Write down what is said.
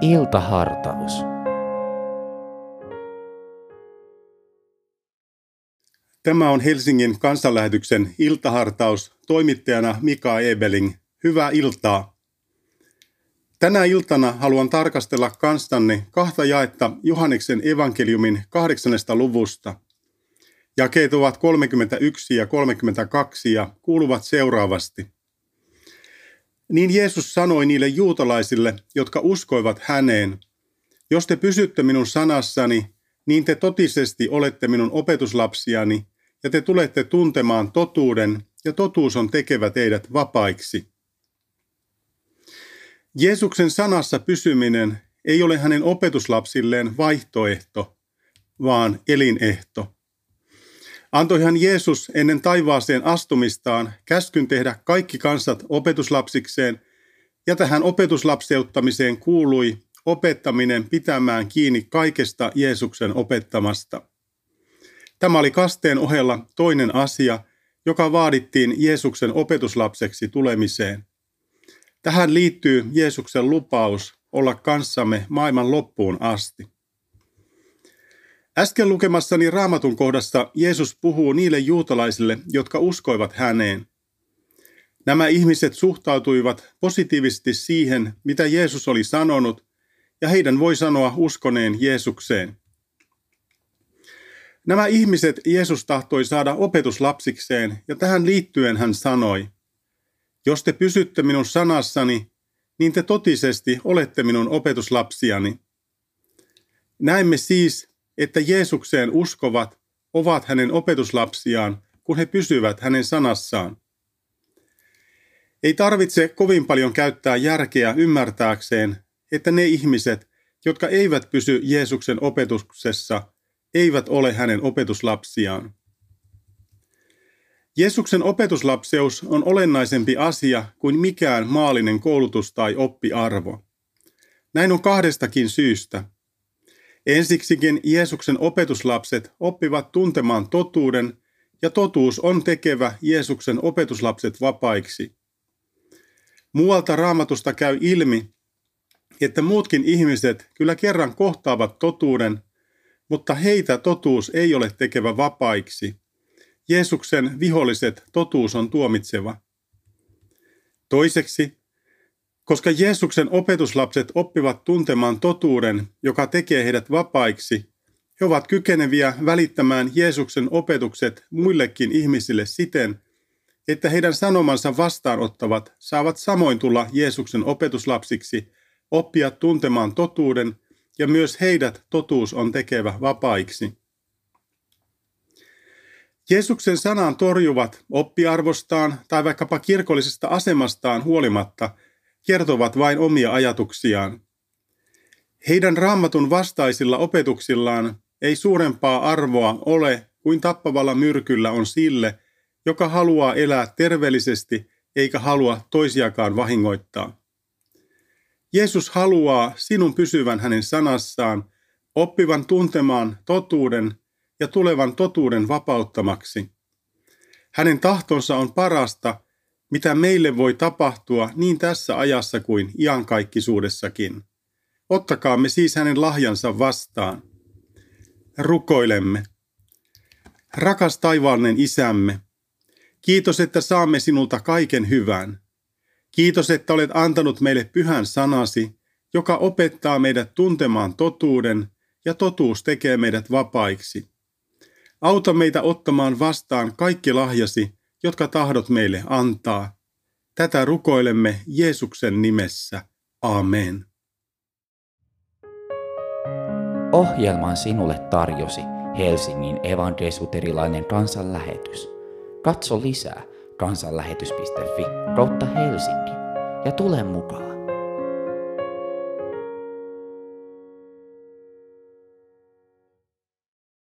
Iltahartaus. Tämä on Helsingin kansanlähetyksen iltahartaus toimittajana Mika Ebeling. Hyvää iltaa. Tänä iltana haluan tarkastella kanssanne kahta jaetta Johanneksen evankeliumin kahdeksannesta luvusta. Jakeet ovat 31 ja 32 ja kuuluvat seuraavasti. Niin Jeesus sanoi niille juutalaisille, jotka uskoivat häneen, jos te pysytte minun sanassani, niin te totisesti olette minun opetuslapsiani, ja te tulette tuntemaan totuuden, ja totuus on tekevä teidät vapaiksi. Jeesuksen sanassa pysyminen ei ole hänen opetuslapsilleen vaihtoehto, vaan elinehto. Antoihan Jeesus ennen taivaaseen astumistaan käskyn tehdä kaikki kansat opetuslapsikseen, ja tähän opetuslapseuttamiseen kuului opettaminen pitämään kiinni kaikesta Jeesuksen opettamasta. Tämä oli kasteen ohella toinen asia, joka vaadittiin Jeesuksen opetuslapseksi tulemiseen. Tähän liittyy Jeesuksen lupaus olla kanssamme maailman loppuun asti. Äsken lukemassani raamatun kohdassa Jeesus puhuu niille juutalaisille, jotka uskoivat häneen. Nämä ihmiset suhtautuivat positiivisesti siihen, mitä Jeesus oli sanonut, ja heidän voi sanoa uskoneen Jeesukseen. Nämä ihmiset Jeesus tahtoi saada opetuslapsikseen, ja tähän liittyen hän sanoi, Jos te pysytte minun sanassani, niin te totisesti olette minun opetuslapsiani. Näemme siis, että Jeesukseen uskovat ovat hänen opetuslapsiaan, kun he pysyvät hänen sanassaan. Ei tarvitse kovin paljon käyttää järkeä ymmärtääkseen, että ne ihmiset, jotka eivät pysy Jeesuksen opetuksessa, eivät ole hänen opetuslapsiaan. Jeesuksen opetuslapseus on olennaisempi asia kuin mikään maallinen koulutus tai oppiarvo. Näin on kahdestakin syystä – Ensiksikin Jeesuksen opetuslapset oppivat tuntemaan totuuden, ja totuus on tekevä Jeesuksen opetuslapset vapaiksi. Muualta raamatusta käy ilmi, että muutkin ihmiset kyllä kerran kohtaavat totuuden, mutta heitä totuus ei ole tekevä vapaiksi. Jeesuksen viholliset totuus on tuomitseva. Toiseksi koska Jeesuksen opetuslapset oppivat tuntemaan totuuden, joka tekee heidät vapaiksi, he ovat kykeneviä välittämään Jeesuksen opetukset muillekin ihmisille siten, että heidän sanomansa vastaanottavat saavat samoin tulla Jeesuksen opetuslapsiksi, oppia tuntemaan totuuden, ja myös heidät totuus on tekevä vapaiksi. Jeesuksen sanan torjuvat oppiarvostaan tai vaikkapa kirkollisesta asemastaan huolimatta – kertovat vain omia ajatuksiaan. Heidän raamatun vastaisilla opetuksillaan ei suurempaa arvoa ole kuin tappavalla myrkyllä on sille, joka haluaa elää terveellisesti eikä halua toisiakaan vahingoittaa. Jeesus haluaa sinun pysyvän hänen sanassaan, oppivan tuntemaan totuuden ja tulevan totuuden vapauttamaksi. Hänen tahtonsa on parasta mitä meille voi tapahtua niin tässä ajassa kuin iankaikkisuudessakin. Ottakaamme siis hänen lahjansa vastaan. Rukoilemme. Rakas taivaallinen isämme, kiitos, että saamme sinulta kaiken hyvän. Kiitos, että olet antanut meille pyhän sanasi, joka opettaa meidät tuntemaan totuuden ja totuus tekee meidät vapaiksi. Auta meitä ottamaan vastaan kaikki lahjasi, jotka tahdot meille antaa. Tätä rukoilemme Jeesuksen nimessä. Amen. Ohjelman sinulle tarjosi Helsingin evankelisuterilainen kansanlähetys. Katso lisää kansanlähetys.fi kautta Helsinki ja tule mukaan.